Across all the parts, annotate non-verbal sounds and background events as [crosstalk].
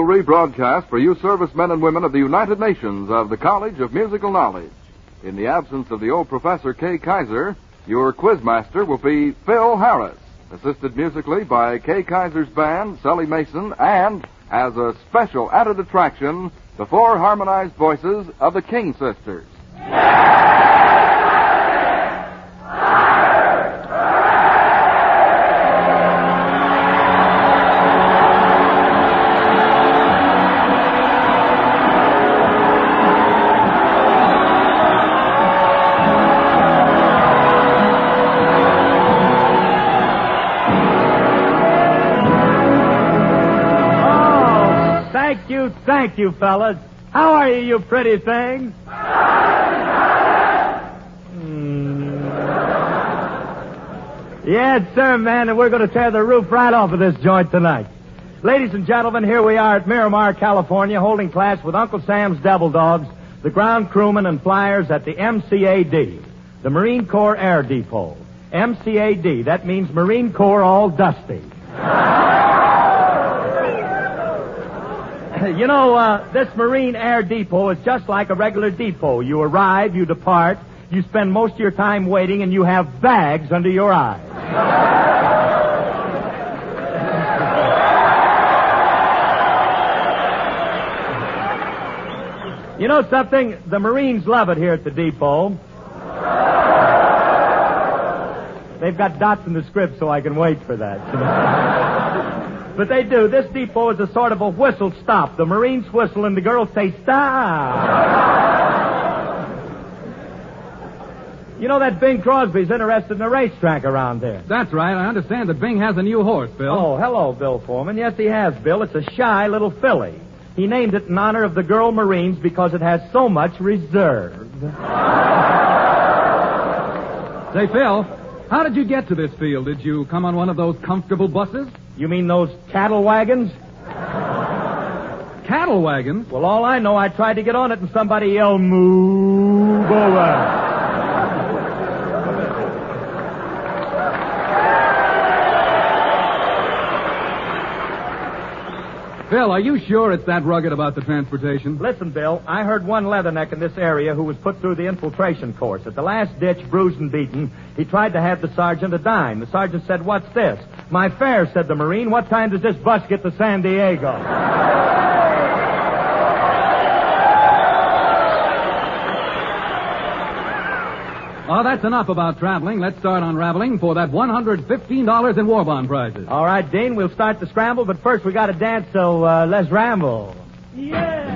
rebroadcast for you servicemen and women of the United Nations of the College of Musical Knowledge. In the absence of the old Professor Kay Kyser, your quizmaster will be Phil Harris, assisted musically by Kay Kyser's band, Sully Mason, and, as a special added attraction, the four harmonized voices of the King Sisters. You, fellas. How are you, you pretty things? Hmm. Yes, sir, man, and we're going to tear the roof right off of this joint tonight. Ladies and gentlemen, here we are at Miramar, California, holding class with Uncle Sam's Devil Dogs, the ground crewmen and flyers at the MCAD, the Marine Corps Air Depot. MCAD, that means Marine Corps All Dusty. [laughs] You know, uh, this Marine Air Depot is just like a regular depot. You arrive, you depart, you spend most of your time waiting, and you have bags under your eyes. [laughs] You know something? The Marines love it here at the depot. They've got dots in the script so I can wait for that. [laughs] But they do. This depot is a sort of a whistle stop. The Marines whistle and the girls say stop. [laughs] You know that Bing Crosby's interested in a racetrack around there. That's right. I understand that Bing has a new horse, Bill. Oh, hello, Bill Foreman. Yes, he has, Bill. It's a shy little filly. He named it in honor of the girl Marines because it has so much reserve. Say, Phil, how did you get to this field? Did you come on one of those comfortable buses? You mean those cattle wagons? Cattle wagons? Well, all I know, I tried to get on it and somebody yelled, move over. Phil, are you sure it's that rugged about the transportation? Listen, Bill, I heard one leatherneck in this area who was put through the infiltration course. At the last ditch, bruised and beaten, he tried to have the sergeant a dime. The sergeant said, What's this? My fare, said the Marine. What time does this bus get to San Diego? [laughs] Oh, that's enough about traveling. Let's start unraveling for that $115 in war bond prizes. All right, Dean, we'll start the scramble, but first we got to dance, so uh, let's ramble. might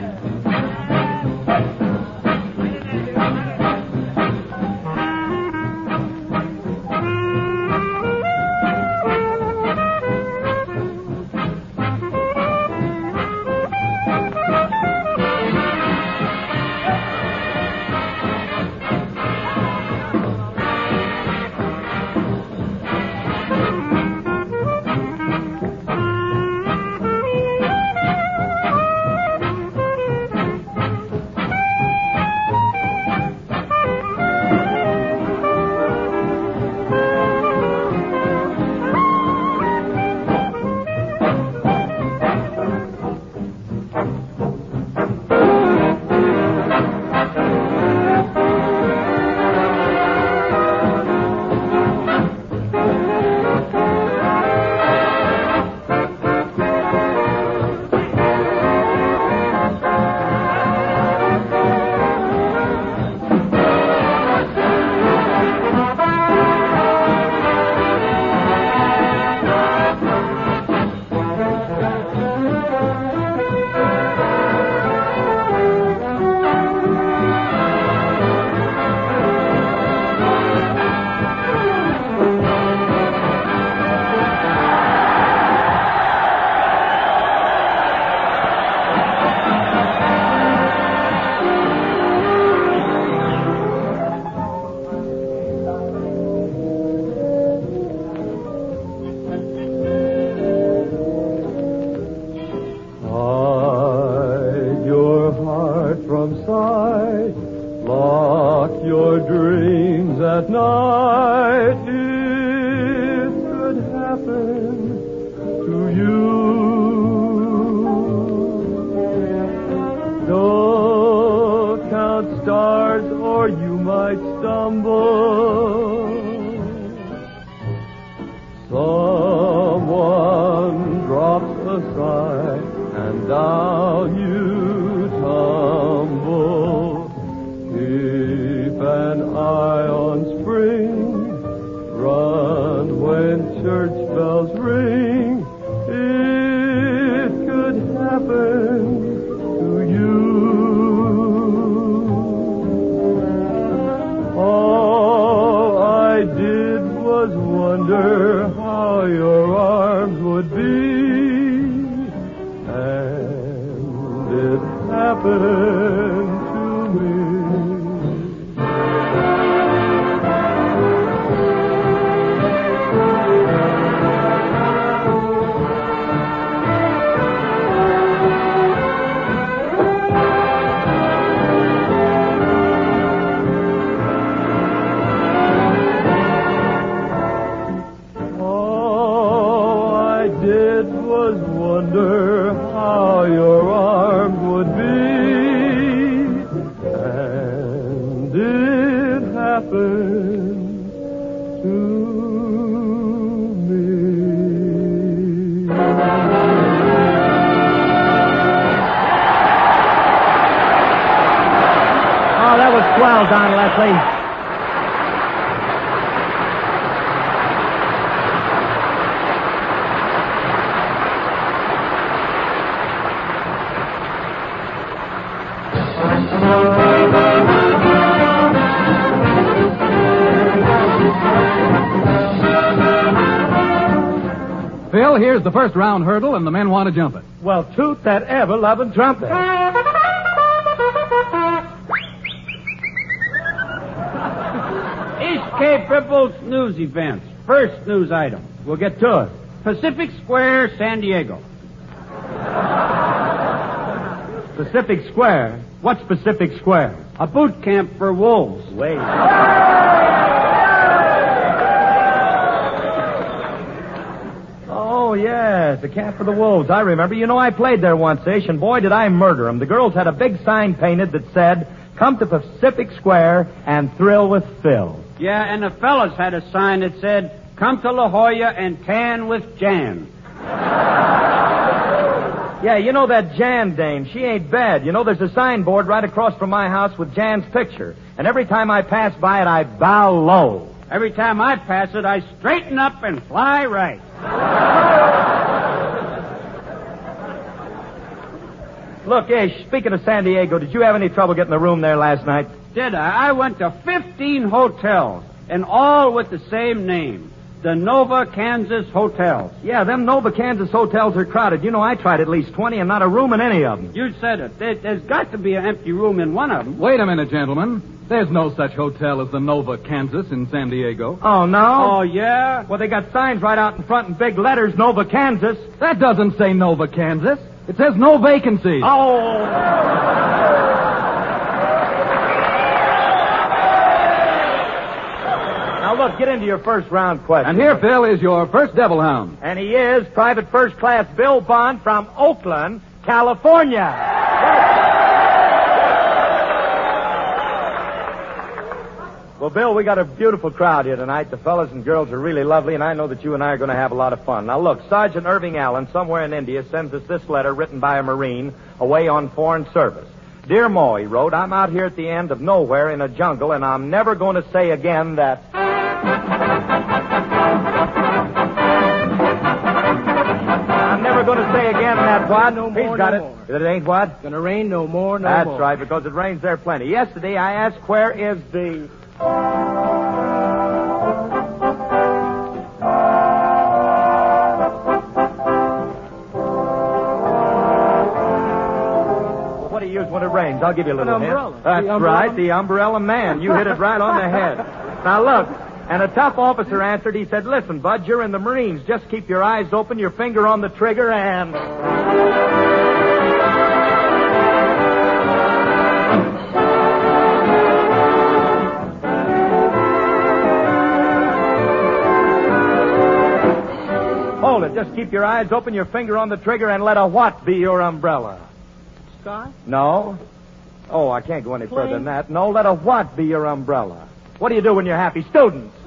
Oh, that was swell, Don Leslie. Phil, here's the first round hurdle, and the men want to jump it. Well, toot that ever loving trumpet. [laughs] East Cape news events. First news item. We'll get to it. Pacific Square, San Diego. Pacific Square. What's Pacific Square? A boot camp for wolves. Wait. Oh, yes, the camp for the wolves. I remember. You know, I played there once, Ish, and boy, did I murder 'em. The girls had a big sign painted that said, Come to Pacific Square and thrill with Phil. Yeah, and the fellas had a sign that said, Come to La Jolla and tan with Jan. Yeah, you know that Jan dame. She ain't bad. You know, there's a signboard right across from my house with Jan's picture. And every time I pass by it, I bow low. Every time I pass it, I straighten up and fly right. Look, Ish, speaking of San Diego, did you have any trouble getting the room there last night? Did I? I went to 15 hotels, and all with the same name. The Nova Kansas Hotels. Yeah, them Nova Kansas hotels are crowded. You know, I tried at least 20 and not a room in any of them. You said it. There, has got to be an empty room in one of them. Wait a minute, gentlemen. There's no such hotel as the Nova Kansas in San Diego. Oh, no? Oh, yeah? Well, they got signs right out in front in big letters, Nova Kansas. That doesn't say Nova Kansas. It says no vacancies. Oh. Now, look, get into your first round question. And here, Phil, is your first devil hound. And he is Private First Class Bill Bond from Oakland, California. Well, Bill, we got a beautiful crowd here tonight. The fellas and girls are really lovely, and I know that you and I are going to have a lot of fun. Now, look, Sergeant Irving Allen, somewhere in India, sends us this letter written by a Marine away on foreign service. Dear Mo, he wrote, I'm out here at the end of nowhere in a jungle, and I'm never going to say again that. I'm never going to say again that what? No He's more, got no it. more. That it ain't what? Gonna rain no more, no That's more. right, because it rains there plenty. Yesterday I asked where is the. What do you use when it rains? I'll give you a little An hint. That's The umbrella? right, the umbrella man. You hit it right on the head. Now look, and a tough officer answered. He said, "Listen, Bud, you're in the Marines. Just keep your eyes open, your finger on the trigger, and." Hold it. Just keep your eyes open, your finger on the trigger, and let a what be your umbrella? Sky? No. Oh, I can't go any further than that. No, let a what be your umbrella? What do you do when you're happy? Students.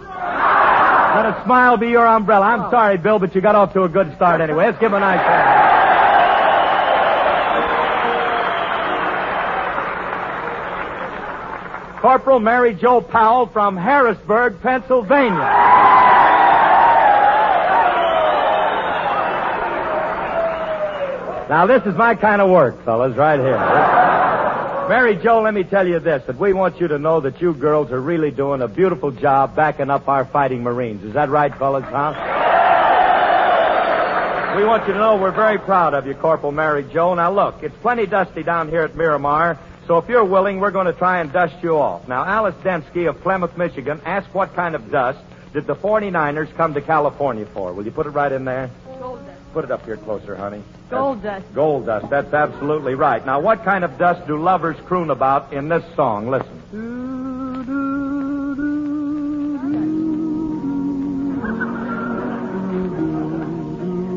Let a smile be your umbrella. I'm oh. sorry, Bill, but you got off to a good start anyway. Let's give him a nice hand. Corporal Mary Jo Powell from Harrisburg, Pennsylvania. Now, this is my kind of work, fellas, right here. Mary Jo, let me tell you this, that we want you to know that you girls are really doing a beautiful job backing up our fighting Marines. Is that right, fellas, huh? We want you to know we're very proud of you, Corporal Mary Jo. Now, look, it's plenty dusty down here at Miramar, so if you're willing, we're going to try and dust you off. Now, Alice Densky of Plymouth, Michigan, asked what kind of dust did the 49ers come to California for. Will you put it right in there? Put it up here closer, honey. Gold dust. Gold dust. That's absolutely right. Now, what kind of dust do lovers croon about in this song? Listen.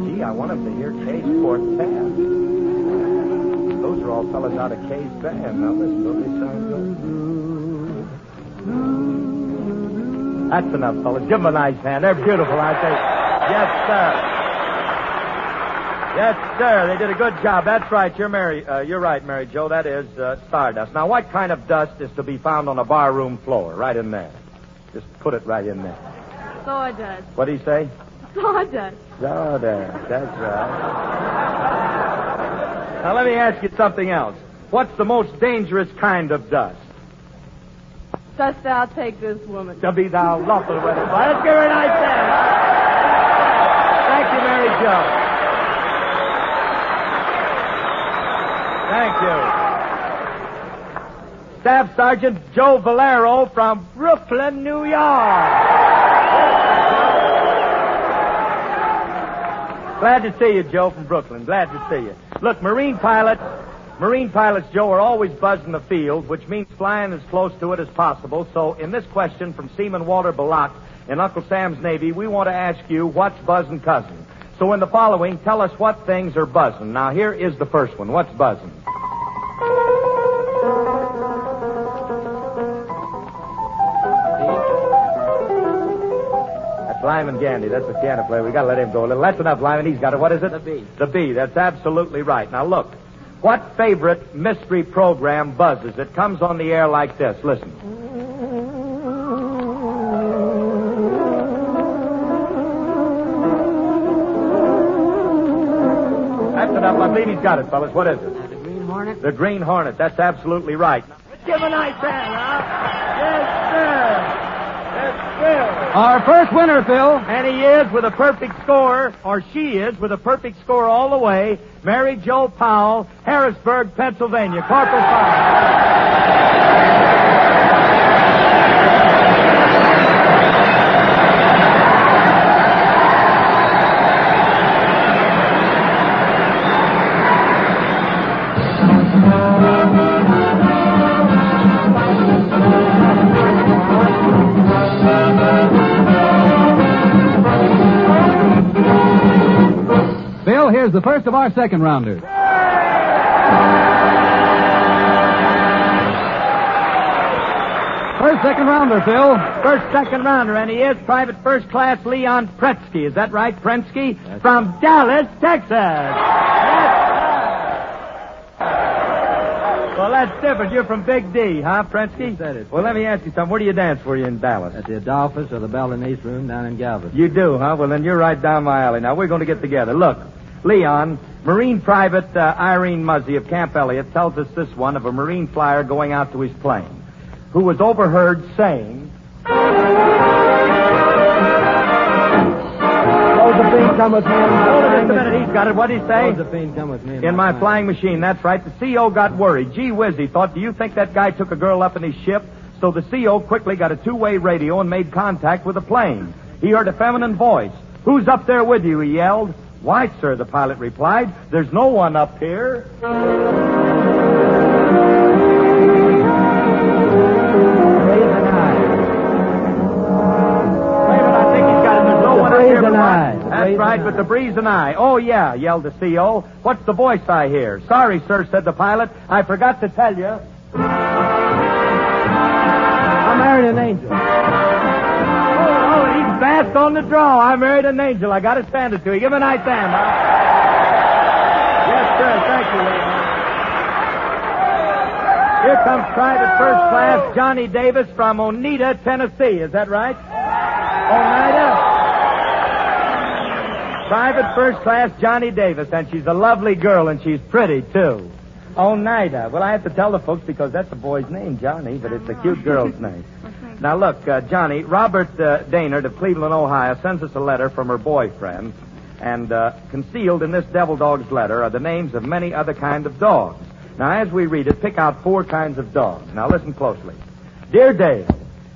Gee, I want them to hear Kay's quartet. Those are all fellas out of Kay's band. Now, listen, don't they sound good? That's enough, fellas. Give them a nice hand. They're beautiful, aren't they? Yes, sir. Yes, sir. They did a good job. That's right. You're Mary. Uh, you're right, Mary Jo. That is uh, stardust. Now, what kind of dust is to be found on a barroom floor? Right in there. Just put it right in there. Sawdust. What do you say? Sawdust. Sawdust. That's right. Now, let me ask you something else. What's the most dangerous kind of dust? Dost thou take this woman? To be thou lawful wedded. Let's give her a nice hand. Thank you, Mary Jo. Thank you. Staff Sergeant Joe Valero from Brooklyn, New York. Glad to see you, Joe, from Brooklyn. Glad to see you. Look, Marine pilots, Marine pilots, Joe, are always buzzing the field, which means flying as close to it as possible. So, in this question from Seaman Walter Balak in Uncle Sam's Navy, we want to ask you, what's buzzing cousin? So, in the following, tell us what things are buzzing. Now, here is the first one. What's buzzing? That's Lyman Gandee. That's the piano player. We got to let him go a little. That's enough, Lyman. He's got it. What is it? The B. The B. That's absolutely right. Now, look. What favorite mystery program buzzes? It comes on the air like this. Listen. That's enough. I believe he's got it, fellas. What is it? The Green Hornet. The Green Hornet. That's absolutely right. Give him a nice hand, huh? Yes, sir. Yes, sir. Our first winner, Phil. And he is with a perfect score, or she is with a perfect score all the way. Mary Jo Powell, Harrisburg, Pennsylvania. Corporal Fire. The first of our second rounders. First second rounder, Phil. First second rounder, and he is Private First Class Leon Pretsky. Is that right, Pretsky? From Dallas, Texas. Yes. Well, that's different. You're from Big D, huh, Pretsky? You said it. Well, let me ask you something. Where do you dance for you in Dallas? At the Adolphus or the Balinese room down in Galveston. You do, huh? Well, then you're right down my alley. Now, we're going to get together. Look, Leon, Marine Private uh, Irene Muzzy of Camp Elliott tells us this one of a Marine flyer going out to his plane who was overheard saying, Josephine, come with me. Hold it just a minute. He's got it. What'd he say? Josephine, come with me. In my flying machine, that's right. The CO got worried. Gee whiz, he thought, do you think that guy took a girl up in his ship? So the CO quickly got a two-way radio and made contact with the plane. He heard a feminine voice. Who's up there with you? he yelled. Why, sir, the pilot replied. There's no one up here. Wait a minute, I think he's got it. There's no one up here. but and what? I. The That's right, with the breeze and I. Oh, yeah, yelled the CO. What's the voice I hear? Sorry, sir, said the pilot. I forgot to tell you. I married an angel. Fast on the draw. I married an angel. I got to stand it to you. Give a nice hand, huh? Yes, sir. Thank you. Here comes Private First Class Johnny Davis from Oneida, Tennessee. Is that right? Oneida? Private First Class Johnny Davis, and she's a lovely girl, and she's pretty, too. Oneida. Well, I have to tell the folks because that's a boy's name, Johnny, but it's a cute girl's name. Now, look, uh, Johnny, Robert uh, of Cleveland, Ohio, sends us a letter from her boyfriend, and uh, concealed in this devil dog's letter are the names of many other kinds of dogs. Now, as we read it, pick out four kinds of dogs. Now, listen closely. Dear Dale,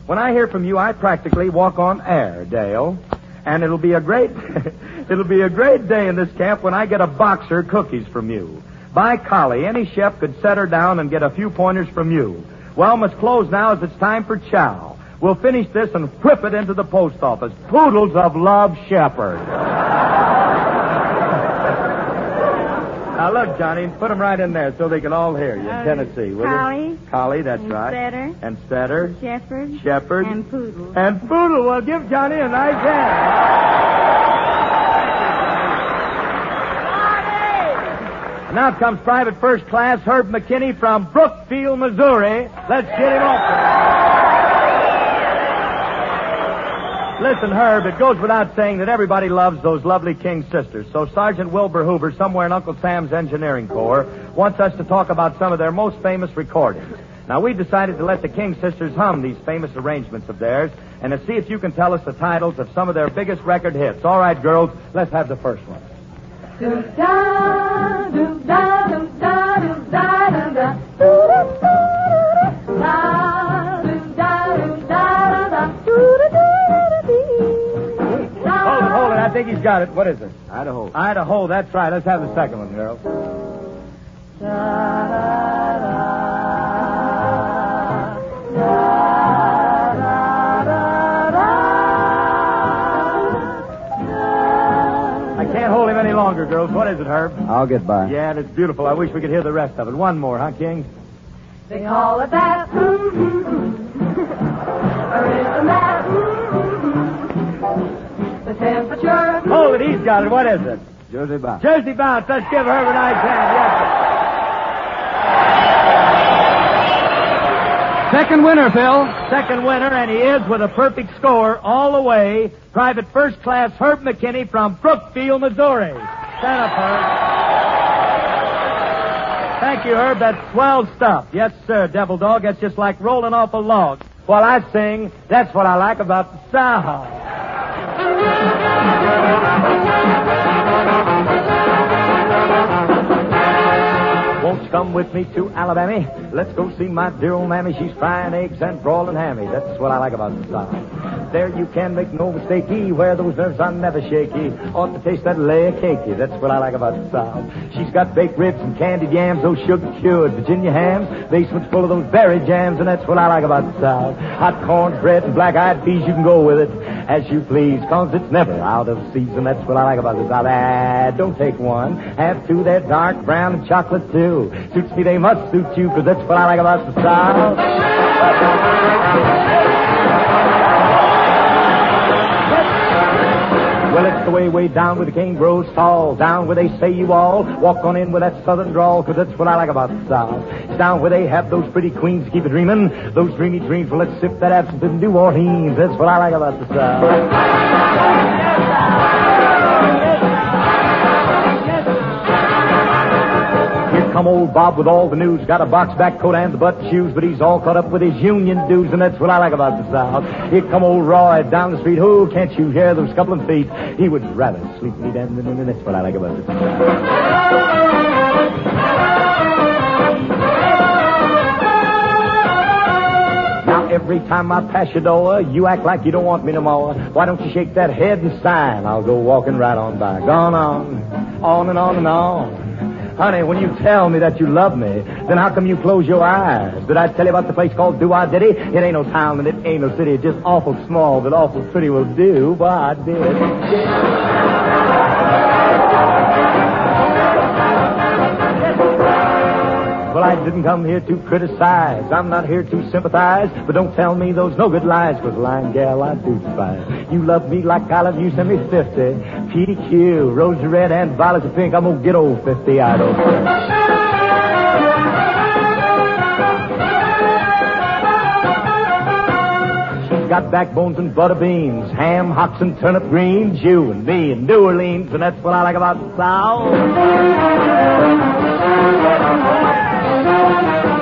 when I hear from you, I practically walk on air, Dale. And it'll be a great, [laughs] it'll be a great day in this camp when I get a boxer cookies from you. By collie, any chef could set her down and get a few pointers from you. Well, must close now as it's time for chow. We'll finish this and whip it into the post office. Poodles of Love Shepherd. now look, Johnny, put them right in there so they can all hear you in Uh, Tennessee, will collie, you? Collie, that's and right. setter, And setter. shepherd, Shepherd. and poodle. And Poodle. Well, give Johnny a nice hand. Now comes Private First Class Herb McKinney from Brookfield, Missouri. Let's get him open. Listen, Herb, it goes without saying that everybody loves those lovely King sisters. So Sergeant Wilbur Hoover, somewhere in Uncle Sam's Engineering Corps, wants us to talk about some of their most famous recordings. Now, we decided to let the King sisters hum these famous arrangements of theirs and to see if you can tell us the titles of some of their biggest record hits. All right, girls, let's have the first one. Hold hold it. I think he's got it. What is it? Idaho. Idaho, that's right. Let's have the second one, girls. I can't hold him any longer, girls. What is it, Herb? I'll get by. Yeah, it's beautiful. I wish we could hear the rest of it. One more, huh, King? They call it that. Or isn't that? The temperature. Hold. He's got it. What is it? Jersey Bounce. Jersey Bounce. Let's give Herb a nice hand. Yes, sir. Second winner, Phil. Second winner, and he is with a perfect score all the way. Private First Class Herb McKinney from Brookfield, Missouri. Stand up, Herb. Thank you, Herb. That's swell stuff. Yes, sir, Devil Dog. That's just like rolling off a log. While I sing, that's what I like about the come with me to Alabama? Let's go see my dear old mammy. She's frying eggs and broiling hammy. That's what I like about the South. There you can make no mistakey. Where those nerves are never shaky. Ought to taste that layer cakey. That's what I like about the South. She's got baked ribs and candied yams, those sugar cured Virginia hams. Basement's full of those berry jams, and that's what I like about the South. Hot cornbread and black eyed peas, you can go with it as you please, cause it's never out of season. That's what I like about the South. Ah, don't take one. Have two, they're dark brown and chocolate too. Suits me, they must suit you, cause that's what I like about the South. The way down where the king grows tall, down where they say you all walk on in with that southern drawl, 'cause that's what I like about the South. It's down where they have those pretty queens keep it dreaming, those dreamy dreams. Well, let's sip that absinthe in New Orleans. That's what I like about the South. Come old Bob with all the news. Got a box back coat and the butt shoes, but he's all caught up with his union dues, and that's what I like about the South. Here come old Roy down the street. Oh, can't you hear those coupling feet? He would rather sleep me than and that's what I like about the South. Now every time I pass your door, you act like you don't want me no more. Why don't you shake that head and sign? I'll go walking right on by. Gone on, on and on and on. Honey, when you tell me that you love me, then how come you close your eyes? Did I tell you about the place called Do I Diddy? It ain't no town and it ain't no city. It's just awful small, but awful pretty will do. Why, I did. Well, I didn't come here to criticize. I'm not here to sympathize. But don't tell me those no good lies, cause lying gal, I do despise. You love me like I love you, send me 50. PDQ, rose red and violets of pink. I'm gonna get old 50, I don't care. Got backbones and butter beans, ham, hocks, and turnip greens. You and me and New Orleans, and that's what I like about South. Thank you.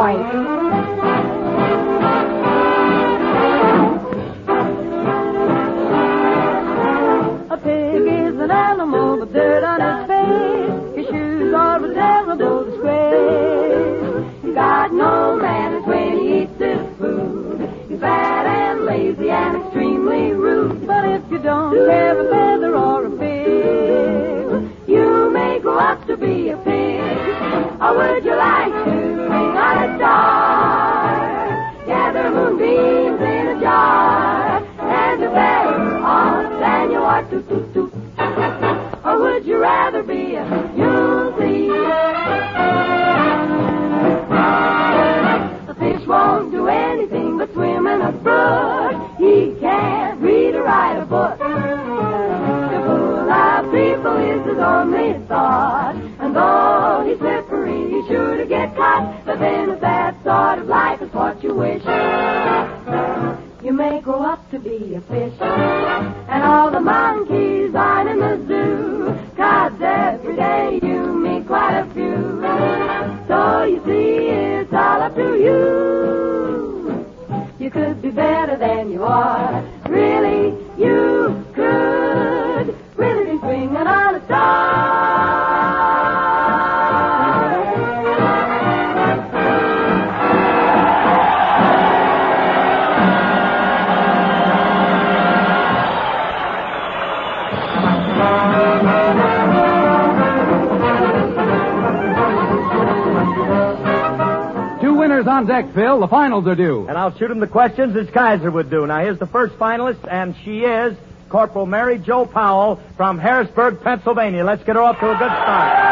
Pig? Is finals are due. And I'll shoot him the questions as Kyser would do. Now, here's the first finalist, and she is Corporal Mary Jo Powell from Harrisburg, Pennsylvania. Let's get her off to a good start.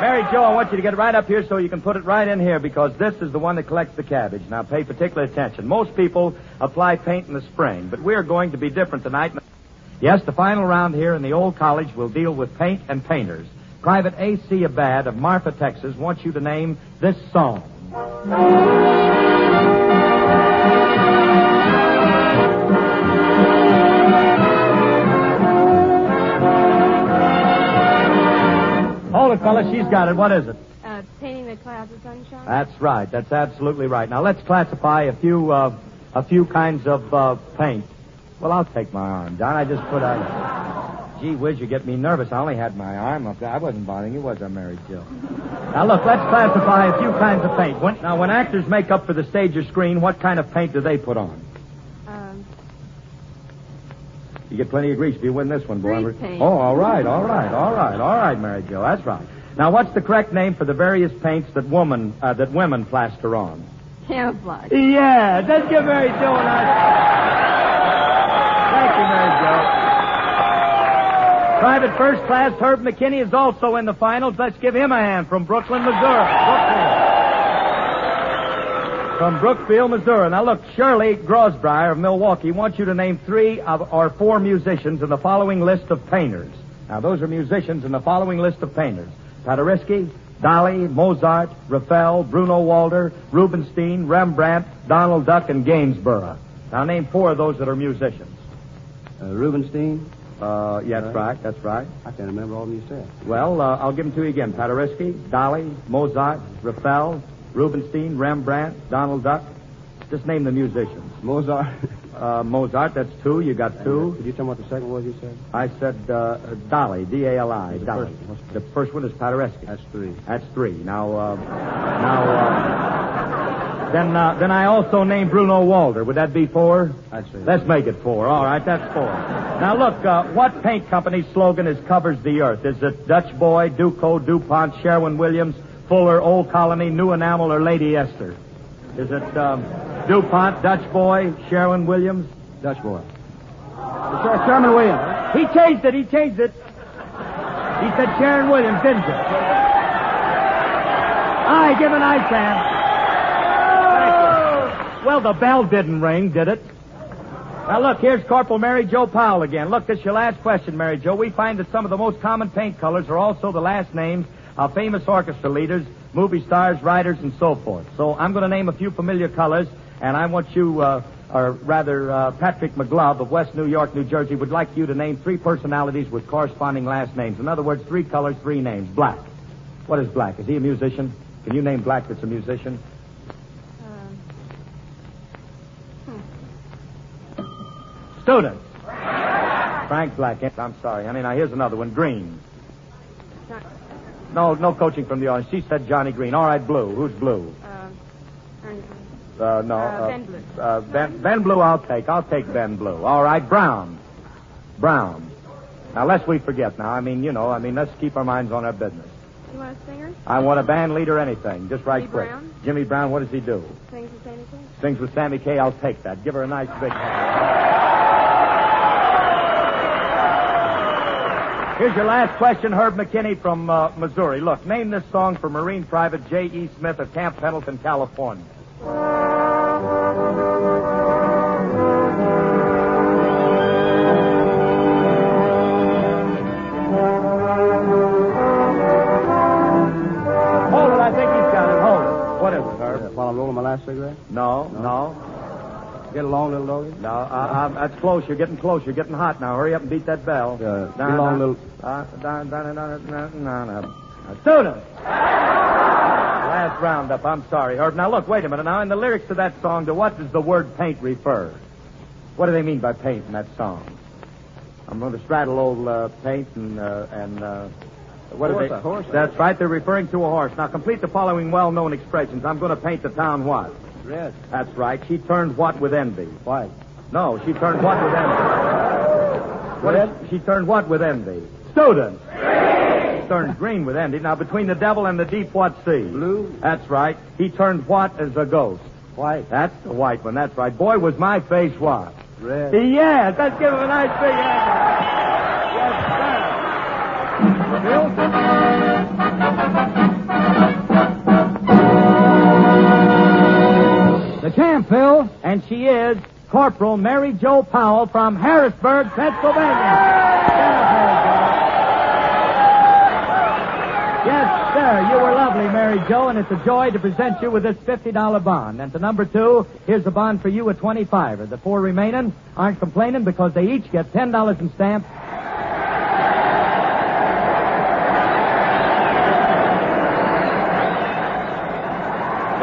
Mary Jo, I want you to get right up here so you can put it right in here because this is the one that collects the cabbage. Now, pay particular attention. Most people apply paint in the spring, but we're going to be different tonight. Yes, the final round here in the old college will deal with paint and painters. Private A.C. Abad of Marfa, Texas, wants you to name this song. Hold it, fella. She's got it. What is it? Uh, painting the clouds of sunshine. That's right. That's absolutely right. Now let's classify a few uh, a few kinds of uh, paint. Well, I'll take my arm down. I just put out. Gee whiz, you get me nervous. I only had my arm up there. I wasn't bothering you, was I, Mary Jill? Now look, let's classify a few kinds of paint. When, now, when actors make up for the stage or screen, what kind of paint do they put on? Um, You get plenty of grease if you win this one, boy. Grease paint. Oh, all right, all right, all right, all right, Mary Jo. That's right. Now, what's the correct name for the various paints that woman uh, that women plaster on? camouflage. Yeah, let's give Mary Jo a nice. Thank you, Mary Jo. Private First Class Herb McKinney is also in the finals. Let's give him a hand from Brooklyn, Missouri. From Brookfield, Missouri. Now look, Shirley Grosbrier of Milwaukee wants you to name three of or four musicians in the following list of painters. Now those are musicians in the following list of painters. Paderewski, Dali, Mozart, Raphael, Bruno Walter, Rubinstein, Rembrandt, Donald Duck, and Gainsborough. Now name four of those that are musicians. Uh, Rubenstein. Uh, yeah, that's right, that's right. I can't remember all of you said. Well, uh, I'll give them to you again. Paderewski, Dali, Mozart, Raphael, Rubinstein, Rembrandt, Donald Duck. Just name the musicians. Mozart. [laughs] Uh, Mozart, that's two. You got two. Could you tell me what the second was you said? I said uh, Dali, D-A-L-I, The Dali. first one. The first one is Paderewski. That's three. That's three. Now, uh, now, uh, then, uh, then I also named Bruno Walter. Would that be four? I'd say. Let's make it four. All right, that's four. Now look, uh, what paint company's slogan is "Covers the Earth"? Is it Dutch Boy, Duco, Dupont, Sherwin Williams, Fuller, Old Colony, New Enamel, or Lady Esther? Is it um, Dupont, Dutch Boy, Sherwin Williams? Dutch boy. Sher- Sherman Williams. He changed it. He changed it. He said Sharon Williams, didn't you? Aye, give an eye, Sam. Well, the bell didn't ring, did it? Now, look, here's Corporal Mary Jo Powell again. Look, this is your last question, Mary Jo. We find that some of the most common paint colors are also the last names of famous orchestra leaders, movie stars, writers, and so forth. So I'm going to name a few familiar colors, and I want you, uh, or rather, uh, Patrick McGlove of West New York, New Jersey, would like you to name three personalities with corresponding last names. In other words, three colors, three names. Black. What is Black? Is he a musician? Can you name Black that's a musician? Um, Student. Frank Black. I'm sorry, honey. Now here's another one. Green. No, no coaching from the audience. She said Johnny Green. All right, Blue. Who's Blue? Uh, no. Uh, Ben Blue. Uh, ben, ben Blue, I'll take. I'll take Ben Blue. All right, Brown. Brown. Now, lest we forget now, I mean, you know, I mean, let's keep our minds on our business. you want a singer? I want a band leader, anything. Just right Jimmy quick. Brown? Jimmy Brown, what does he do? Sings the same thing? Sings with Sammy Kaye, I'll take that. Give her a nice big hand. Here's your last question, Herb McKinney from uh, Missouri. Look, name this song for Marine Private J.E. Smith of Camp Pendleton, California. Hold it, I think he's got it. Hold it. What is it, Herb? While I'm rolling my last cigarette? No, no, Get along, little doggy. no. Uh, uh, that's close. You're getting close. You're getting hot now. Hurry up and beat that bell. Da- get along, little- Uh, da- da- da- da- da- da- da- da. Last roundup. I'm sorry, Herb. Now look, wait a minute. Now in the lyrics to that song, to what does the word paint refer? What do they mean by paint in that song? I'm going to straddle old uh, paint and uh, and uh, what Horse, are they? a horse. That's right. They're referring to a horse. Now complete the following well-known expressions. I'm going to paint the town what? Red. That's right. She turned what with envy? White. No, she turned what with envy? What is, she turned what with envy? Student. She turned green with envy. Now, between the devil and the deep, what sea? Blue. That's right. He turned what as a ghost? White. That's the white one. That's right. Boy, was my face what? Red. Yes. Let's give him a nice big hand. Yes, sir. Bill? The champ, Phil. And she is Corporal Mary Jo Powell from Harrisburg, Pennsylvania. Yes, sir. You were lovely, Mary Jo, and it's a joy to present you with this $50 bond. And to number two, here's a bond for you at 25 The four remaining aren't complaining because they each get $10 in stamps.